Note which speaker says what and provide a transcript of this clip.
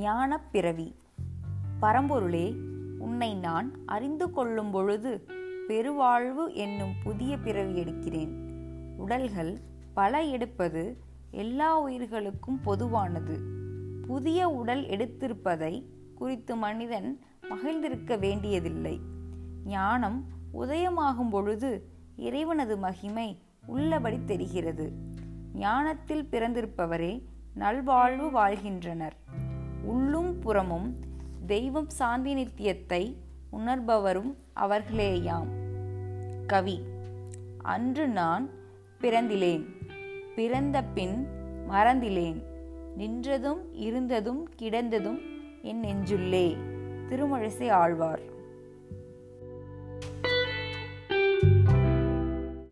Speaker 1: ஞானப் பிறவி பரம்பொருளே உன்னை நான் அறிந்து கொள்ளும் பொழுது பெருவாழ்வு என்னும் புதிய பிறவி எடுக்கிறேன். உடல்கள் பல எடுப்பது எல்லா உயிர்களுக்கும் பொதுவானது. புதிய உடல் எடுத்திருப்பதை குறித்து மனிதன் மகிழ்ந்திருக்க வேண்டியதில்லை. ஞானம் உதயமாகும் பொழுது இறைவனது மகிமை உள்ளபடி தெரிகிறது. ஞானத்தில் பிறந்திருப்பவரே நல்வாழ்வு வாழ்கின்றனர். உள்ளும் புறமும் தெய்வம் சாந்தி நித்தியத்தை உணர்பவரும் அவர்களேயாம். கவி அன்று நான் பிறந்திலேன் பிறந்த பின் மறந்திலேன் நின்றதும் இருந்ததும் கிடந்ததும் என் நெஞ்சுள்ளே திருமழிசை ஆழ்வார்.